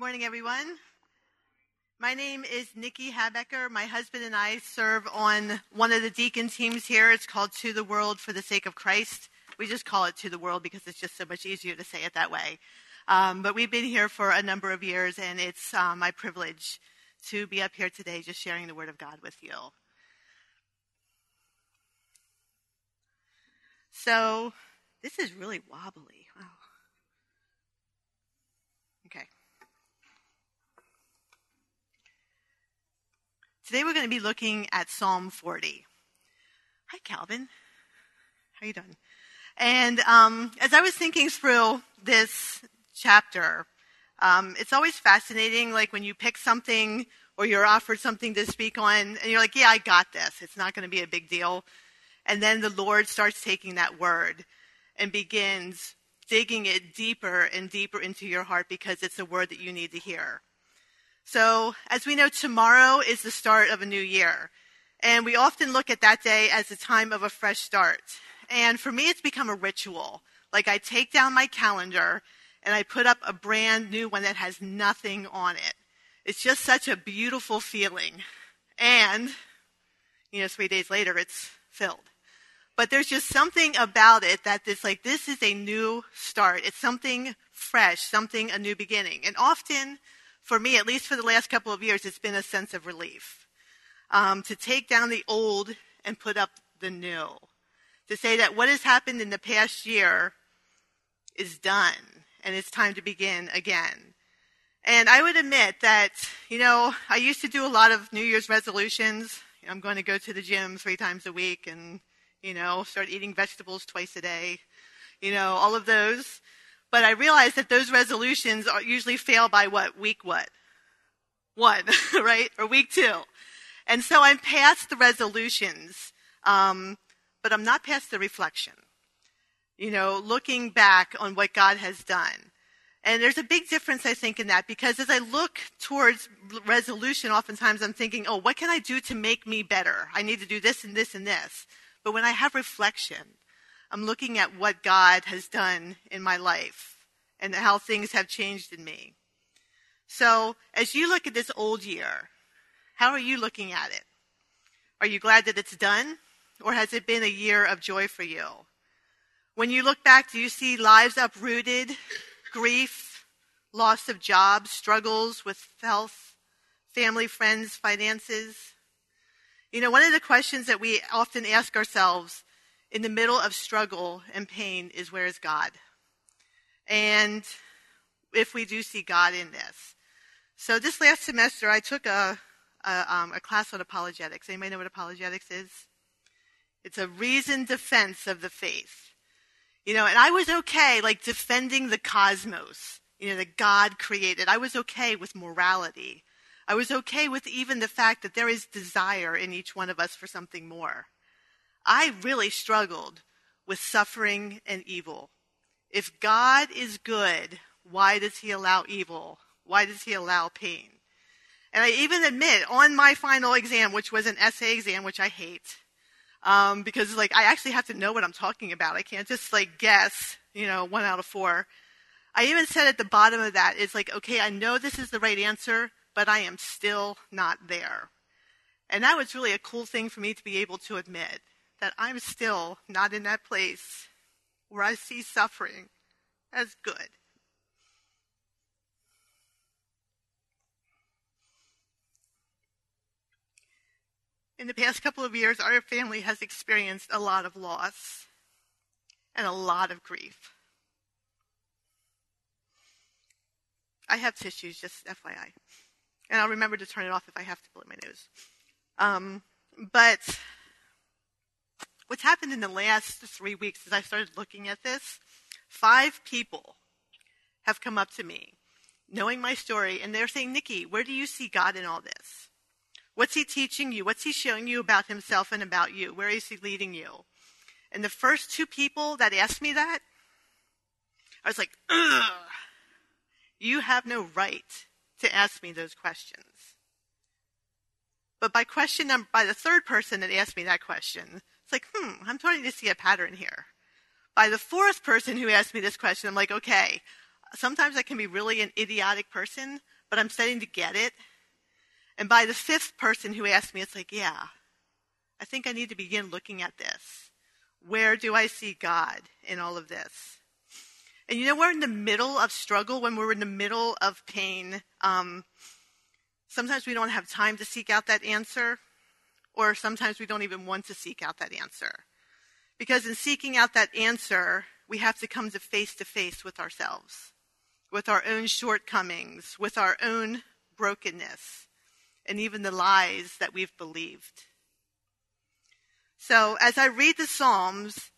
morning, everyone. My name is Nikki Habecker. My husband and I serve on one of the deacon teams here. It's called To the World for the Sake of Christ. We just call it To the World because it's just so much easier to say it that way. Um, but we've been here for a number of years, and it's uh, my privilege to be up here today just sharing the Word of God with you. So, this is really wobbly. Wow. Okay. Today we're going to be looking at Psalm 40. Hi, Calvin. How you doing? And um, as I was thinking through this chapter, um, it's always fascinating, like when you pick something or you're offered something to speak on, and you're like, yeah, I got this. It's not going to be a big deal. And then the Lord starts taking that word and begins digging it deeper and deeper into your heart because it's a word that you need to hear. So, as we know, tomorrow is the start of a new year. And we often look at that day as a time of a fresh start. And for me, it's become a ritual. Like I take down my calendar and I put up a brand new one that has nothing on it. It's just such a beautiful feeling. And, you know, three days later, it's filled. But there's just something about it that it's like, this is a new start. It's something fresh, something, a new beginning. And often, for me, at least for the last couple of years, it's been a sense of relief. Um, to take down the old and put up the new. To say that what has happened in the past year is done and it's time to begin again. And I would admit that, you know, I used to do a lot of New Year's resolutions. I'm going to go to the gym three times a week and, you know, start eating vegetables twice a day, you know, all of those. But I realized that those resolutions usually fail by what? Week what? One, right? Or week two. And so I'm past the resolutions, um, but I'm not past the reflection. You know, looking back on what God has done. And there's a big difference, I think, in that because as I look towards resolution, oftentimes I'm thinking, oh, what can I do to make me better? I need to do this and this and this. But when I have reflection, I'm looking at what God has done in my life and how things have changed in me. So, as you look at this old year, how are you looking at it? Are you glad that it's done? Or has it been a year of joy for you? When you look back, do you see lives uprooted, grief, loss of jobs, struggles with health, family, friends, finances? You know, one of the questions that we often ask ourselves in the middle of struggle and pain is where is God? And if we do see God in this. So this last semester, I took a, a, um, a class on apologetics. Anybody know what apologetics is? It's a reasoned defense of the faith. You know, and I was okay, like defending the cosmos, you know, that God created. I was okay with morality. I was okay with even the fact that there is desire in each one of us for something more. I really struggled with suffering and evil. If God is good, why does he allow evil? Why does he allow pain? And I even admit on my final exam, which was an essay exam, which I hate, um, because like I actually have to know what I'm talking about. I can't just like guess, you know, one out of four. I even said at the bottom of that, it's like, okay, I know this is the right answer, but I am still not there. And that was really a cool thing for me to be able to admit that I'm still not in that place where I see suffering as good. In the past couple of years, our family has experienced a lot of loss and a lot of grief. I have tissues, just FYI. And I'll remember to turn it off if I have to blow my nose. Um, but what's happened in the last three weeks as I started looking at this, five people have come up to me knowing my story and they're saying, Nikki, where do you see God in all this? What's he teaching you? What's he showing you about himself and about you? Where is he leading you? And the first two people that asked me that, I was like, ugh, you have no right to ask me those questions. But by question number, by the third person that asked me that question, it's like, hmm, I'm starting to see a pattern here. By the fourth person who asked me this question, I'm like, okay, sometimes I can be really an idiotic person, but I'm starting to get it. And by the fifth person who asked me, it's like, yeah, I think I need to begin looking at this. Where do I see God in all of this? And you know, we're in the middle of struggle, when we're in the middle of pain. Um, sometimes we don't have time to seek out that answer, or sometimes we don't even want to seek out that answer. Because in seeking out that answer, we have to come to face to face with ourselves, with our own shortcomings, with our own brokenness, and even the lies that we've believed. So as I read the Psalms,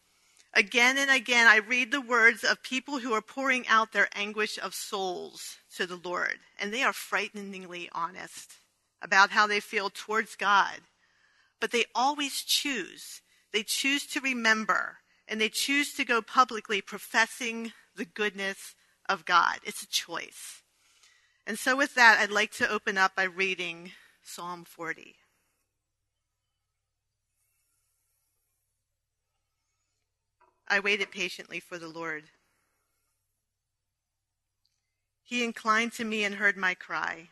again and again, I read the words of people who are pouring out their anguish of souls to the Lord. And they are frighteningly honest about how they feel towards God. But they always choose they choose to remember and they choose to go publicly professing the goodness of God. It's a choice. And so, with that, I'd like to open up by reading Psalm 40. I waited patiently for the Lord. He inclined to me and heard my cry.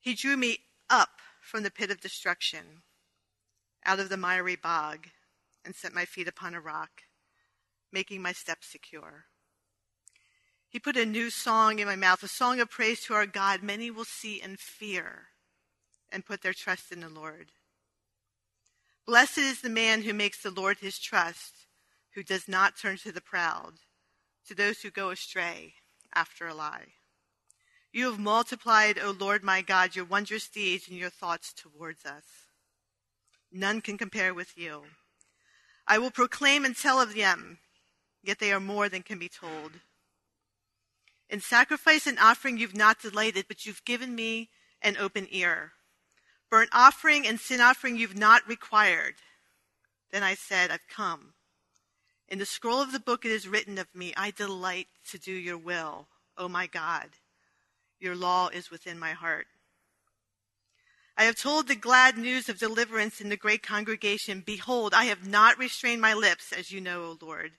He drew me up from the pit of destruction out of the miry bog and set my feet upon a rock, making my steps secure. He put a new song in my mouth, a song of praise to our God. Many will see and fear and put their trust in the Lord. Blessed is the man who makes the Lord his trust, who does not turn to the proud, to those who go astray after a lie. You have multiplied, O Lord my God, your wondrous deeds and your thoughts towards us. None can compare with you. I will proclaim and tell of them, yet they are more than can be told. In sacrifice and offering you've not delighted, but you've given me an open ear. Burnt offering and sin offering you've not required. Then I said, I've come. In the scroll of the book it is written of me, I delight to do your will, O my God. Your law is within my heart. I have told the glad news of deliverance in the great congregation. Behold, I have not restrained my lips, as you know, O Lord.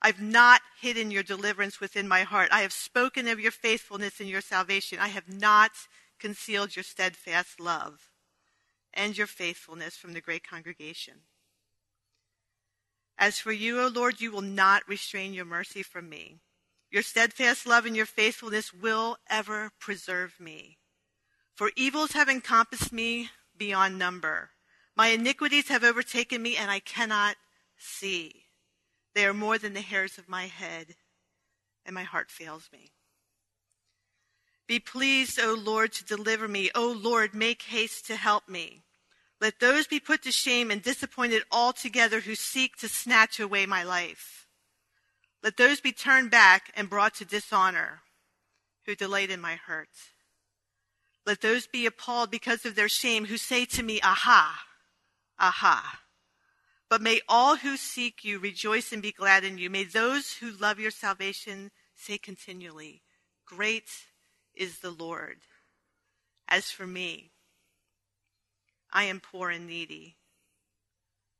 I've not hidden your deliverance within my heart. I have spoken of your faithfulness and your salvation. I have not concealed your steadfast love and your faithfulness from the great congregation. As for you, O Lord, you will not restrain your mercy from me. Your steadfast love and your faithfulness will ever preserve me. For evils have encompassed me beyond number. My iniquities have overtaken me, and I cannot see. They are more than the hairs of my head, and my heart fails me. Be pleased, O Lord, to deliver me. O Lord, make haste to help me. Let those be put to shame and disappointed altogether who seek to snatch away my life. Let those be turned back and brought to dishonor who delight in my hurt. Let those be appalled because of their shame who say to me, Aha, aha. But may all who seek you rejoice and be glad in you. May those who love your salvation say continually, Great is the Lord. As for me, I am poor and needy,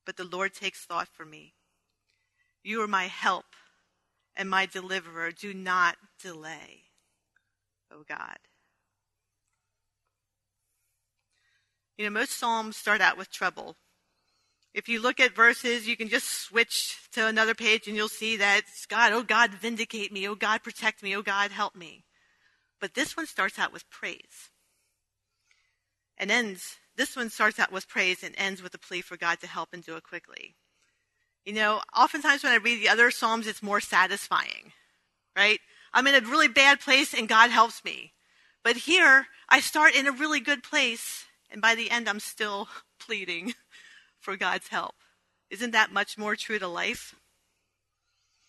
but the Lord takes thought for me. You are my help and my deliverer. Do not delay, O God. You know, most Psalms start out with trouble. If you look at verses, you can just switch to another page and you'll see that God, oh God, vindicate me. Oh God, protect me. Oh God, help me. But this one starts out with praise. And ends, this one starts out with praise and ends with a plea for God to help and do it quickly. You know, oftentimes when I read the other Psalms, it's more satisfying, right? I'm in a really bad place and God helps me. But here, I start in a really good place and by the end, I'm still pleading for God's help. Isn't that much more true to life?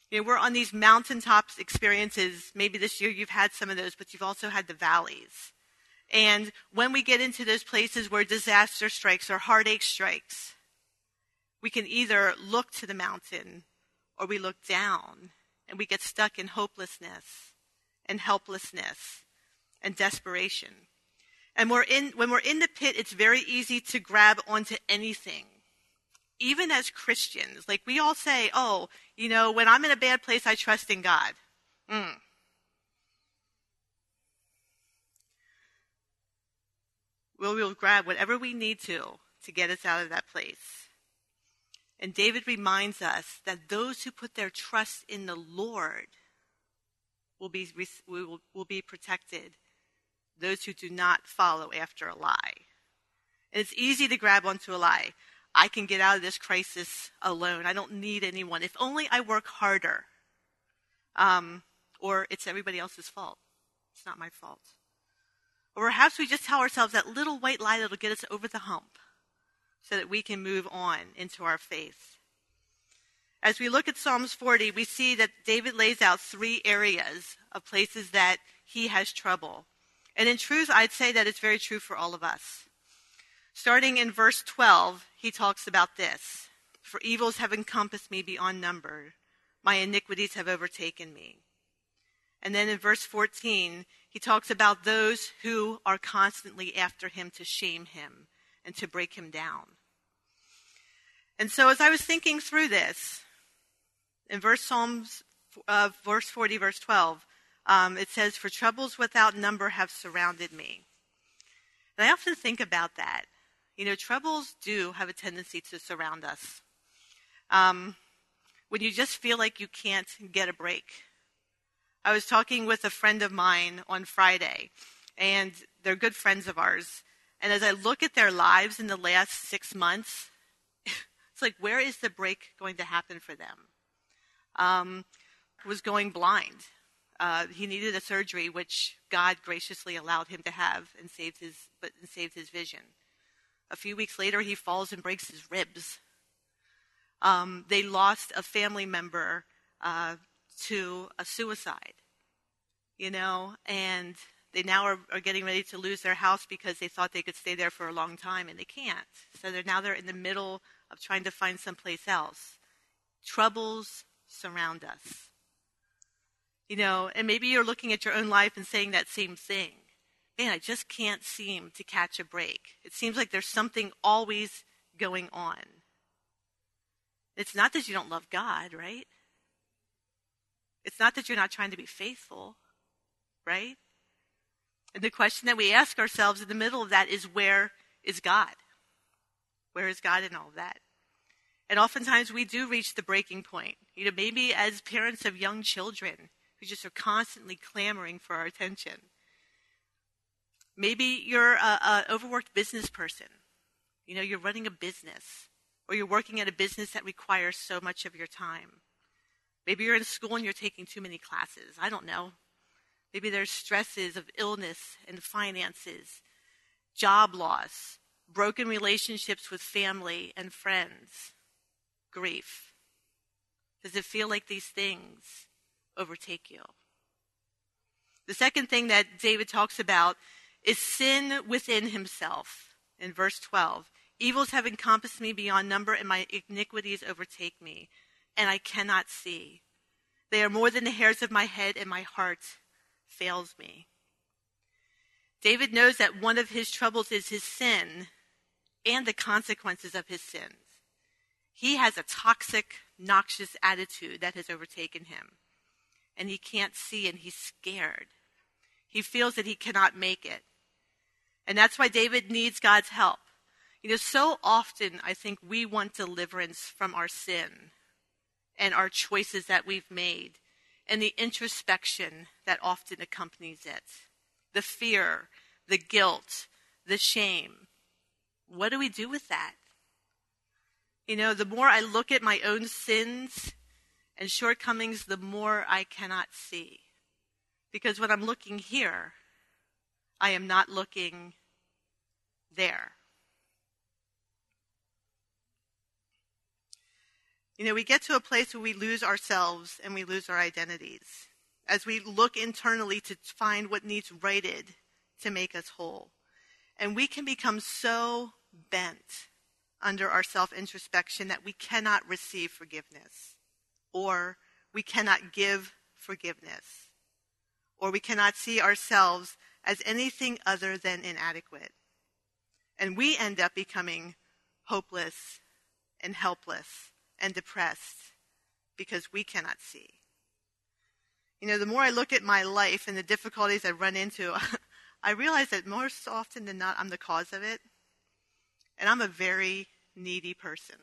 You know, we're on these mountaintop experiences. Maybe this year you've had some of those, but you've also had the valleys. And when we get into those places where disaster strikes or heartache strikes, we can either look to the mountain or we look down and we get stuck in hopelessness and helplessness and desperation. And we're in, when we're in the pit, it's very easy to grab onto anything. Even as Christians, like we all say, oh, you know, when I'm in a bad place, I trust in God. Mm. We'll, we'll grab whatever we need to to get us out of that place. And David reminds us that those who put their trust in the Lord will be, will, will be protected. Those who do not follow after a lie. And it's easy to grab onto a lie. I can get out of this crisis alone. I don't need anyone. If only I work harder. Um, or it's everybody else's fault. It's not my fault. Or perhaps we just tell ourselves that little white lie that'll get us over the hump so that we can move on into our faith. As we look at Psalms 40, we see that David lays out three areas of places that he has trouble. And in truth, I'd say that it's very true for all of us. Starting in verse 12, he talks about this For evils have encompassed me beyond number, my iniquities have overtaken me. And then in verse 14, he talks about those who are constantly after him to shame him and to break him down. And so as I was thinking through this, in verse Psalms, uh, verse 40, verse 12, um, it says, For troubles without number have surrounded me. And I often think about that. You know, troubles do have a tendency to surround us. Um, when you just feel like you can't get a break. I was talking with a friend of mine on Friday, and they're good friends of ours. And as I look at their lives in the last six months, it's like, where is the break going to happen for them? Um, was going blind. Uh, he needed a surgery, which God graciously allowed him to have, and saved his, but and saved his vision. A few weeks later, he falls and breaks his ribs. Um, they lost a family member uh, to a suicide, you know, and they now are, are, getting ready to lose their house because they thought they could stay there for a long time and they can't. So they're now they're in the middle of trying to find someplace else. Troubles surround us. You know, and maybe you're looking at your own life and saying that same thing. Man, I just can't seem to catch a break. It seems like there's something always going on. It's not that you don't love God, right? It's not that you're not trying to be faithful, right? And the question that we ask ourselves in the middle of that is where is God? Where is God in all that? And oftentimes we do reach the breaking point. You know, maybe as parents of young children who just are constantly clamoring for our attention. Maybe you're an overworked business person. You know, you're running a business or you're working at a business that requires so much of your time. Maybe you're in school and you're taking too many classes. I don't know. Maybe there's stresses of illness and finances, job loss, broken relationships with family and friends, grief. Does it feel like these things overtake you? The second thing that David talks about is sin within himself in verse 12. Evils have encompassed me beyond number, and my iniquities overtake me, and I cannot see. They are more than the hairs of my head, and my heart fails me. David knows that one of his troubles is his sin and the consequences of his sins. He has a toxic, noxious attitude that has overtaken him, and he can't see, and he's scared. He feels that he cannot make it. And that's why David needs God's help. You know, so often I think we want deliverance from our sin and our choices that we've made and the introspection that often accompanies it the fear, the guilt, the shame. What do we do with that? You know, the more I look at my own sins and shortcomings, the more I cannot see. Because when I'm looking here, I am not looking there. You know, we get to a place where we lose ourselves and we lose our identities as we look internally to find what needs righted to make us whole. And we can become so bent under our self introspection that we cannot receive forgiveness, or we cannot give forgiveness, or we cannot see ourselves as anything other than inadequate. And we end up becoming hopeless and helpless and depressed because we cannot see. You know, the more I look at my life and the difficulties I run into, I realize that most often than not, I'm the cause of it. And I'm a very needy person.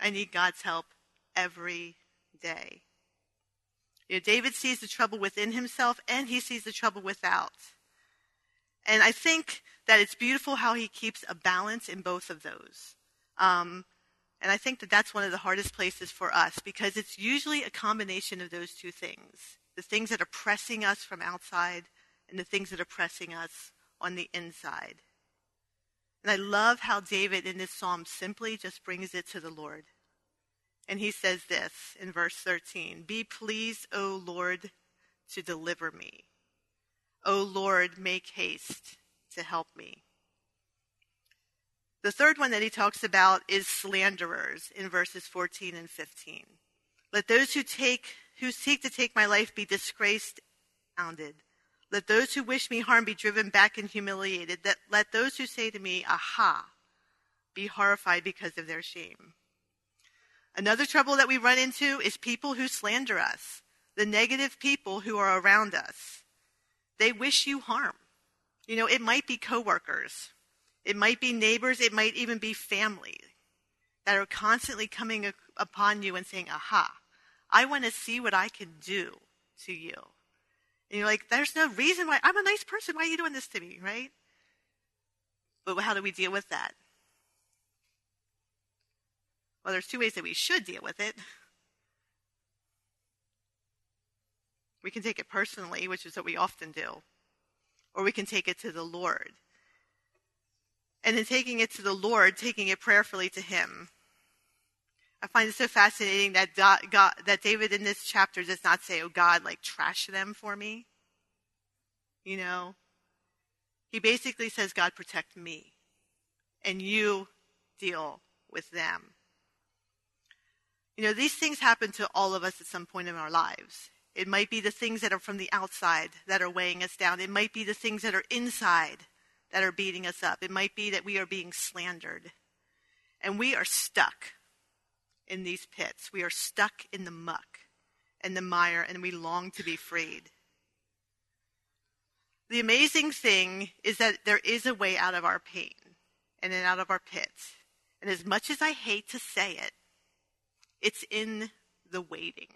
I need God's help every day. You know, David sees the trouble within himself and he sees the trouble without. And I think that it's beautiful how he keeps a balance in both of those. Um, and I think that that's one of the hardest places for us because it's usually a combination of those two things the things that are pressing us from outside and the things that are pressing us on the inside. And I love how David in this psalm simply just brings it to the Lord. And he says this in verse 13 Be pleased, O Lord, to deliver me. O Lord, make haste to help me. The third one that he talks about is slanderers in verses 14 and 15. Let those who take who seek to take my life be disgraced, hounded. Let those who wish me harm be driven back and humiliated. That let those who say to me, Aha, be horrified because of their shame. Another trouble that we run into is people who slander us, the negative people who are around us. They wish you harm. You know, it might be coworkers, it might be neighbors, it might even be family that are constantly coming upon you and saying, Aha, I want to see what I can do to you. And you're like, there's no reason why I'm a nice person. Why are you doing this to me, right? But how do we deal with that? Well, there's two ways that we should deal with it. We can take it personally, which is what we often do, or we can take it to the Lord. And in taking it to the Lord, taking it prayerfully to Him, I find it so fascinating that God, that David in this chapter does not say, "Oh God, like trash them for me." You know, he basically says, "God, protect me, and you deal with them." You know, these things happen to all of us at some point in our lives. It might be the things that are from the outside that are weighing us down. It might be the things that are inside that are beating us up. It might be that we are being slandered. And we are stuck in these pits. We are stuck in the muck and the mire, and we long to be freed. The amazing thing is that there is a way out of our pain and out of our pits. And as much as I hate to say it, it's in the waiting.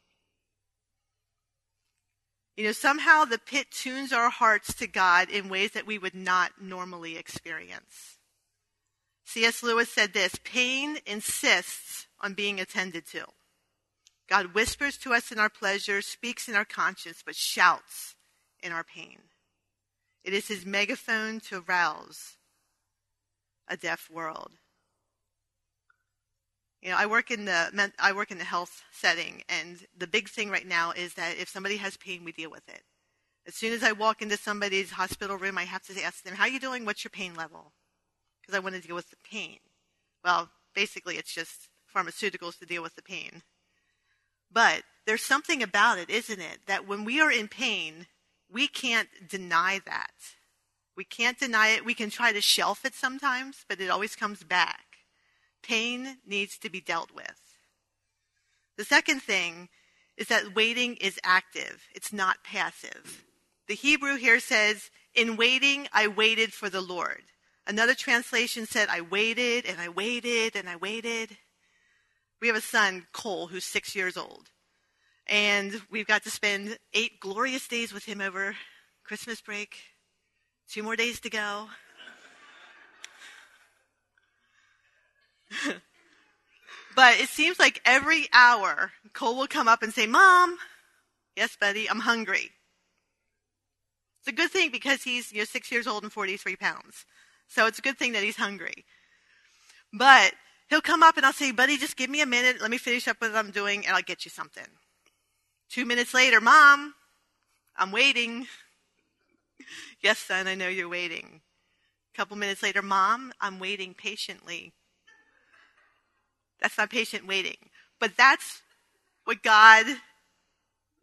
You know, somehow the pit tunes our hearts to God in ways that we would not normally experience. C.S. Lewis said this pain insists on being attended to. God whispers to us in our pleasure, speaks in our conscience, but shouts in our pain. It is his megaphone to rouse a deaf world. You know, I work in the I work in the health setting, and the big thing right now is that if somebody has pain, we deal with it. As soon as I walk into somebody's hospital room, I have to ask them, "How are you doing? What's your pain level?" Because I want to deal with the pain. Well, basically, it's just pharmaceuticals to deal with the pain. But there's something about it, isn't it? That when we are in pain, we can't deny that. We can't deny it. We can try to shelf it sometimes, but it always comes back. Pain needs to be dealt with. The second thing is that waiting is active, it's not passive. The Hebrew here says, In waiting, I waited for the Lord. Another translation said, I waited and I waited and I waited. We have a son, Cole, who's six years old. And we've got to spend eight glorious days with him over Christmas break. Two more days to go. but it seems like every hour, Cole will come up and say, Mom, yes, buddy, I'm hungry. It's a good thing because he's you know, six years old and 43 pounds. So it's a good thing that he's hungry. But He'll come up and I'll say, buddy, just give me a minute. Let me finish up what I'm doing and I'll get you something. Two minutes later, mom, I'm waiting. yes, son, I know you're waiting. A couple minutes later, mom, I'm waiting patiently. That's not patient waiting. But that's what God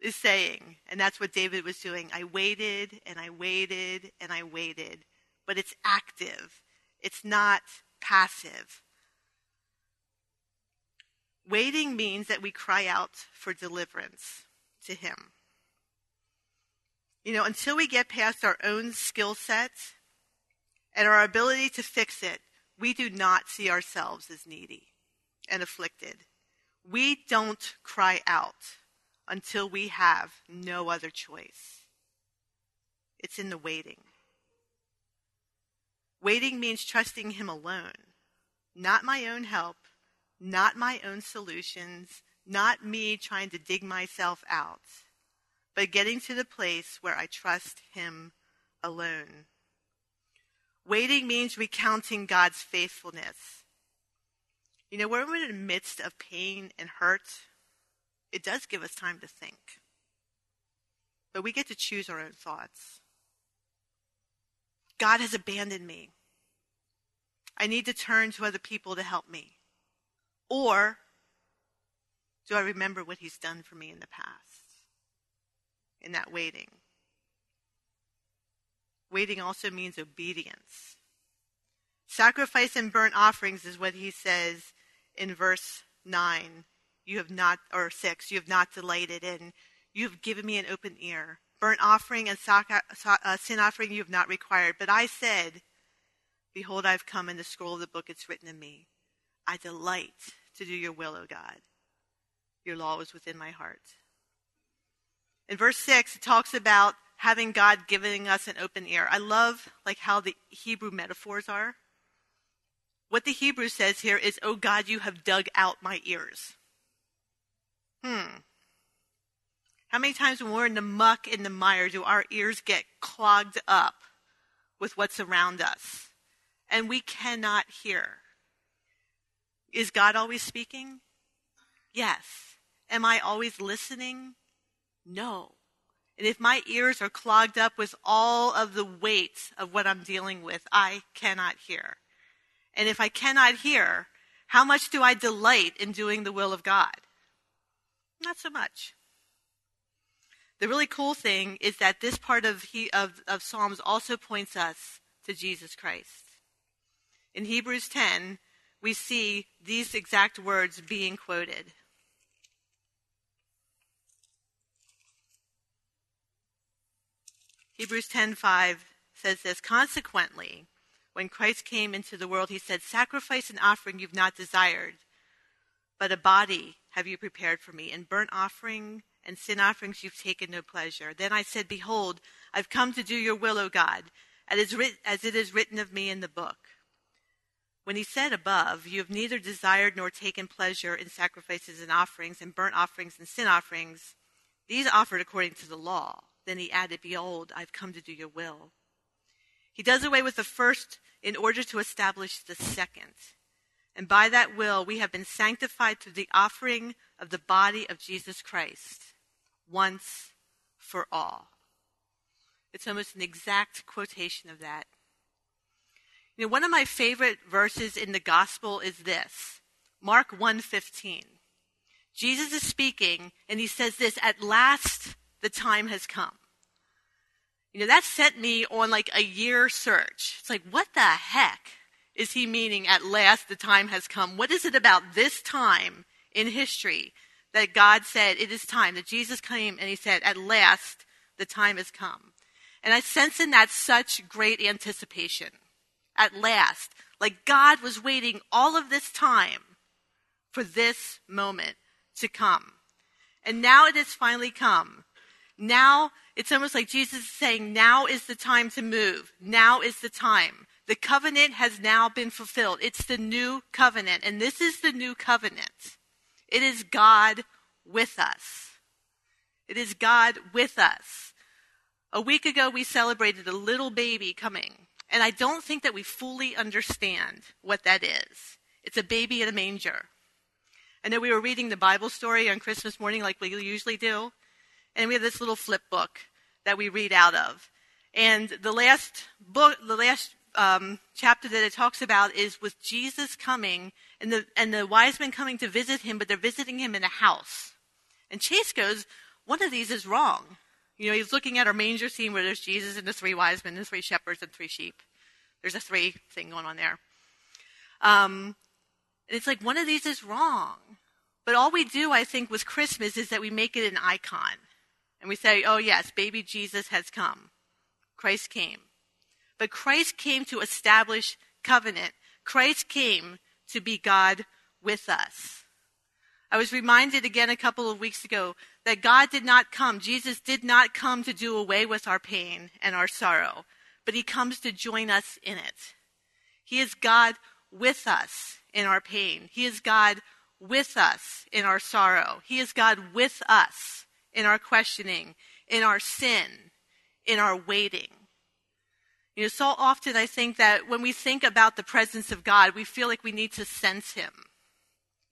is saying. And that's what David was doing. I waited and I waited and I waited. But it's active, it's not passive. Waiting means that we cry out for deliverance to Him. You know, until we get past our own skill sets and our ability to fix it, we do not see ourselves as needy and afflicted. We don't cry out until we have no other choice. It's in the waiting. Waiting means trusting Him alone, not my own help, not my own solutions, not me trying to dig myself out, but getting to the place where I trust Him alone. Waiting means recounting God's faithfulness. You know, when we're in the midst of pain and hurt, it does give us time to think. But we get to choose our own thoughts. God has abandoned me. I need to turn to other people to help me. Or do I remember what He's done for me in the past? In that waiting. Waiting also means obedience. Sacrifice and burnt offerings is what he says in verse 9. You have not, or 6, you have not delighted in. You have given me an open ear. Burnt offering and uh, sin offering you have not required. But I said, Behold, I've come in the scroll of the book, it's written of me. I delight to do your will, O God. Your law is within my heart. In verse 6, it talks about having God giving us an open ear. I love like how the Hebrew metaphors are. What the Hebrew says here is, "Oh God, you have dug out my ears." Hmm. How many times when we're in the muck in the mire do our ears get clogged up with what's around us and we cannot hear? Is God always speaking? Yes. Am I always listening? No. And if my ears are clogged up with all of the weight of what I'm dealing with, I cannot hear. And if I cannot hear, how much do I delight in doing the will of God? Not so much. The really cool thing is that this part of, he, of, of Psalms also points us to Jesus Christ. In Hebrews 10, we see these exact words being quoted. Hebrews 10:5 says this, consequently, when Christ came into the world, he said, "Sacrifice and offering you've not desired, but a body have you prepared for me, and burnt offering and sin offerings you've taken no pleasure." Then I said, "Behold, I've come to do your will, O God, as it is written of me in the book." When he said above, You have neither desired nor taken pleasure in sacrifices and offerings, and burnt offerings and sin offerings, these offered according to the law then he added, Behold, I've come to do your will. He does away with the first in order to establish the second. And by that will, we have been sanctified through the offering of the body of Jesus Christ once for all. It's almost an exact quotation of that. You know, one of my favorite verses in the gospel is this Mark 1:15. Jesus is speaking and he says this, "At last the time has come. You know, that sent me on like a year search. It's like, what the heck is he meaning at last the time has come? What is it about this time in history that God said it is time, that Jesus came and he said, at last the time has come? And I sense in that such great anticipation. At last. Like God was waiting all of this time for this moment to come. And now it has finally come. Now, it's almost like Jesus is saying, now is the time to move. Now is the time. The covenant has now been fulfilled. It's the new covenant. And this is the new covenant. It is God with us. It is God with us. A week ago, we celebrated a little baby coming. And I don't think that we fully understand what that is. It's a baby in a manger. I know we were reading the Bible story on Christmas morning like we usually do. And we have this little flip book that we read out of. And the last book, the last um, chapter that it talks about is with Jesus coming and the, and the wise men coming to visit him, but they're visiting him in a house. And Chase goes, one of these is wrong. You know, he's looking at our manger scene where there's Jesus and the three wise men, and three shepherds and three sheep. There's a three thing going on there. Um, and it's like one of these is wrong. But all we do, I think, with Christmas is that we make it an icon. And we say, oh, yes, baby Jesus has come. Christ came. But Christ came to establish covenant. Christ came to be God with us. I was reminded again a couple of weeks ago that God did not come, Jesus did not come to do away with our pain and our sorrow, but he comes to join us in it. He is God with us in our pain. He is God with us in our sorrow. He is God with us in our questioning, in our sin, in our waiting. You know, so often I think that when we think about the presence of God, we feel like we need to sense Him.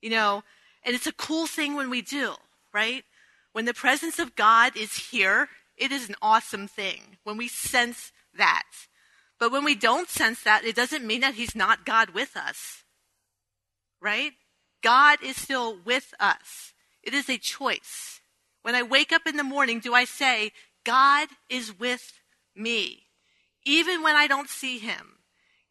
You know, and it's a cool thing when we do, right? When the presence of God is here, it is an awesome thing when we sense that. But when we don't sense that, it doesn't mean that He's not God with us, right? God is still with us. It is a choice. When I wake up in the morning, do I say, God is with me? Even when I don't see him,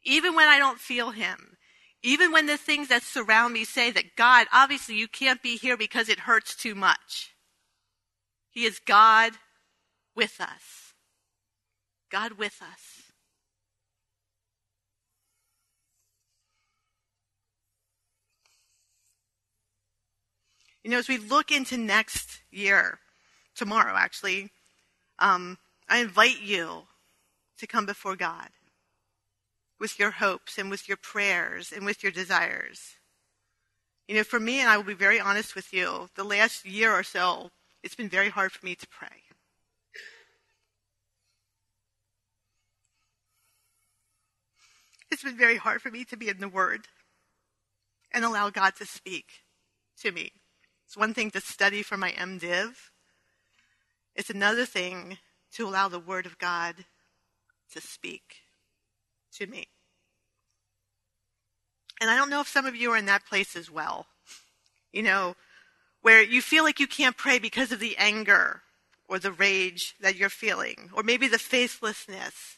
even when I don't feel him, even when the things that surround me say that God, obviously you can't be here because it hurts too much. He is God with us. God with us. You know, as we look into next year, tomorrow actually, um, I invite you to come before God with your hopes and with your prayers and with your desires. You know, for me, and I will be very honest with you, the last year or so, it's been very hard for me to pray. It's been very hard for me to be in the Word and allow God to speak to me. It's one thing to study for my MDiv. It's another thing to allow the Word of God to speak to me. And I don't know if some of you are in that place as well. You know, where you feel like you can't pray because of the anger or the rage that you're feeling, or maybe the faithlessness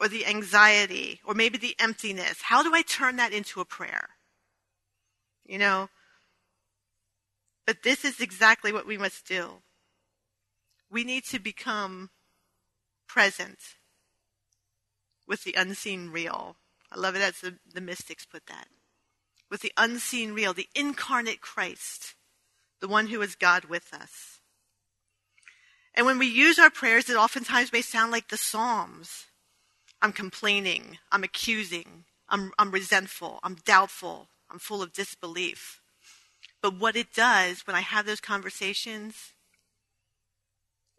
or the anxiety or maybe the emptiness. How do I turn that into a prayer? You know, but this is exactly what we must do. We need to become present with the unseen real. I love it as the, the mystics put that. With the unseen real, the incarnate Christ, the one who is God with us. And when we use our prayers, it oftentimes may sound like the Psalms. I'm complaining, I'm accusing, I'm, I'm resentful, I'm doubtful, I'm full of disbelief. But what it does when I have those conversations,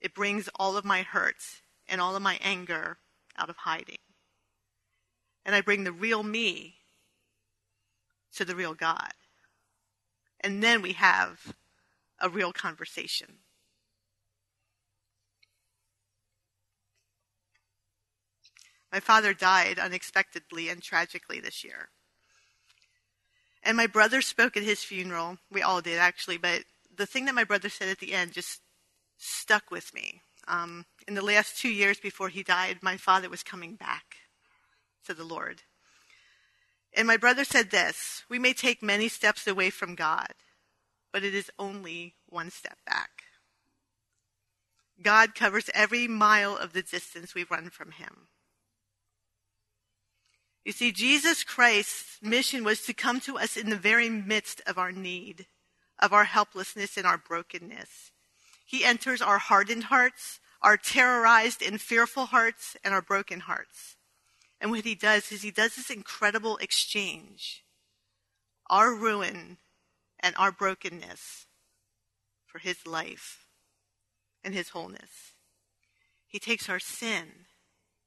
it brings all of my hurts and all of my anger out of hiding. And I bring the real me to the real God. And then we have a real conversation. My father died unexpectedly and tragically this year. And my brother spoke at his funeral. We all did, actually. But the thing that my brother said at the end just stuck with me. Um, in the last two years before he died, my father was coming back to the Lord. And my brother said this We may take many steps away from God, but it is only one step back. God covers every mile of the distance we run from him. You see, Jesus Christ's mission was to come to us in the very midst of our need, of our helplessness and our brokenness. He enters our hardened hearts, our terrorized and fearful hearts, and our broken hearts. And what he does is he does this incredible exchange our ruin and our brokenness for his life and his wholeness. He takes our sin,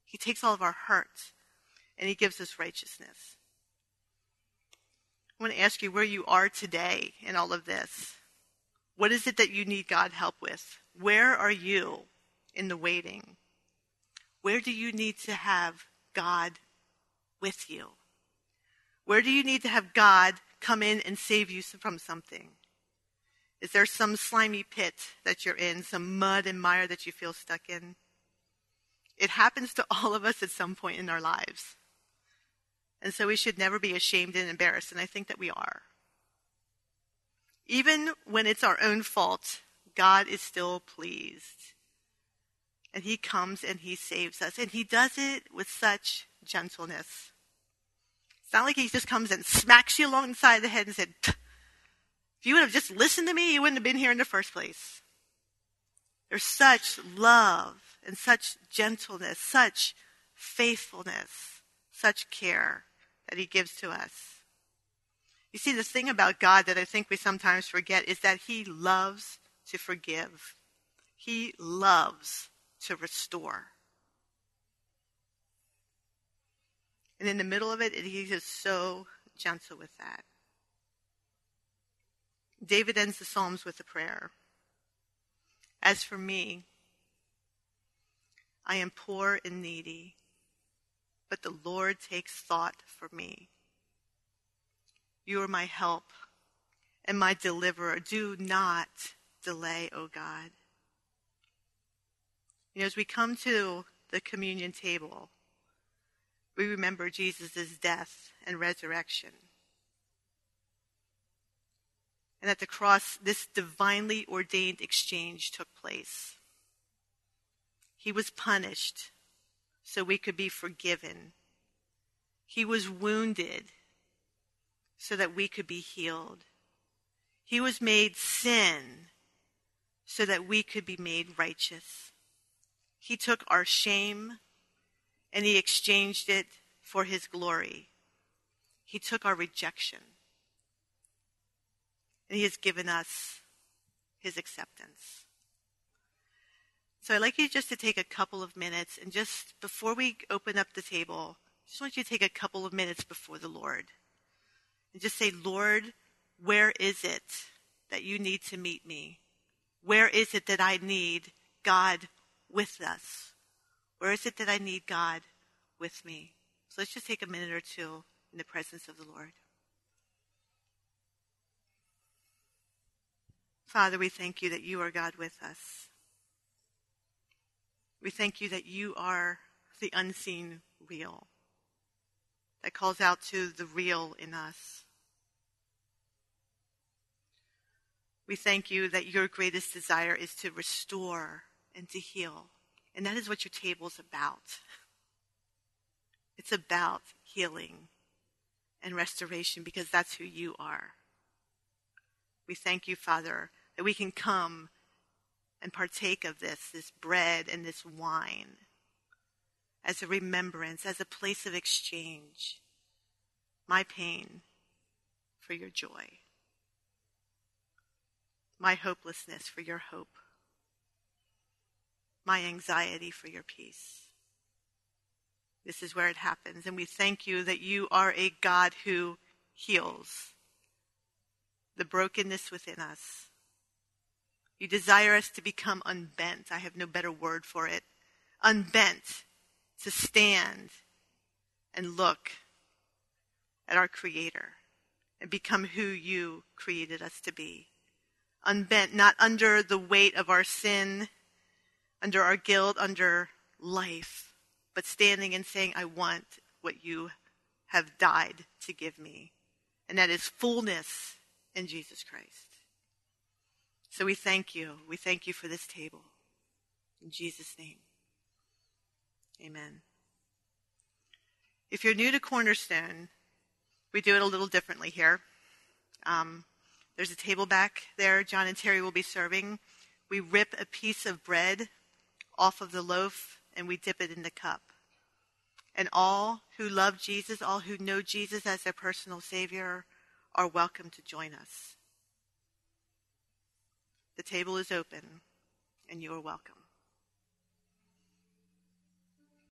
he takes all of our hurt, and he gives us righteousness. I want to ask you where you are today in all of this. What is it that you need God help with? Where are you in the waiting? Where do you need to have God with you? Where do you need to have God come in and save you from something? Is there some slimy pit that you're in, some mud and mire that you feel stuck in? It happens to all of us at some point in our lives. And so we should never be ashamed and embarrassed, and I think that we are. Even when it's our own fault, God is still pleased. And he comes and he saves us. And he does it with such gentleness. It's not like he just comes and smacks you along the side of the head and said, if you would have just listened to me, you wouldn't have been here in the first place. There's such love and such gentleness, such faithfulness, such care that he gives to us. You see, the thing about God that I think we sometimes forget is that he loves to forgive. He loves to restore. And in the middle of it, he is so gentle with that. David ends the Psalms with a prayer. As for me, I am poor and needy, but the Lord takes thought for me. You are my help and my deliverer. Do not delay, O God. You know, as we come to the communion table, we remember Jesus' death and resurrection. And at the cross, this divinely ordained exchange took place. He was punished so we could be forgiven. He was wounded so that we could be healed. He was made sin so that we could be made righteous. He took our shame and he exchanged it for his glory. He took our rejection and he has given us his acceptance. So I'd like you just to take a couple of minutes and just before we open up the table, I just want you to take a couple of minutes before the Lord and just say, Lord, where is it that you need to meet me? Where is it that I need God with us? Where is it that I need God with me? So let's just take a minute or two in the presence of the Lord. Father, we thank you that you are God with us. We thank you that you are the unseen real that calls out to the real in us. We thank you that your greatest desire is to restore and to heal. And that is what your table is about. It's about healing and restoration because that's who you are. We thank you, Father, that we can come and partake of this, this bread and this wine, as a remembrance, as a place of exchange. My pain for your joy, my hopelessness for your hope, my anxiety for your peace. This is where it happens. And we thank you that you are a God who heals the brokenness within us you desire us to become unbent. I have no better word for it. Unbent, to stand and look at our Creator and become who you created us to be. Unbent, not under the weight of our sin, under our guilt, under life, but standing and saying, I want what you have died to give me. And that is fullness in Jesus Christ. So we thank you. We thank you for this table. In Jesus' name, amen. If you're new to Cornerstone, we do it a little differently here. Um, there's a table back there. John and Terry will be serving. We rip a piece of bread off of the loaf and we dip it in the cup. And all who love Jesus, all who know Jesus as their personal Savior, are welcome to join us. The table is open, and you are welcome.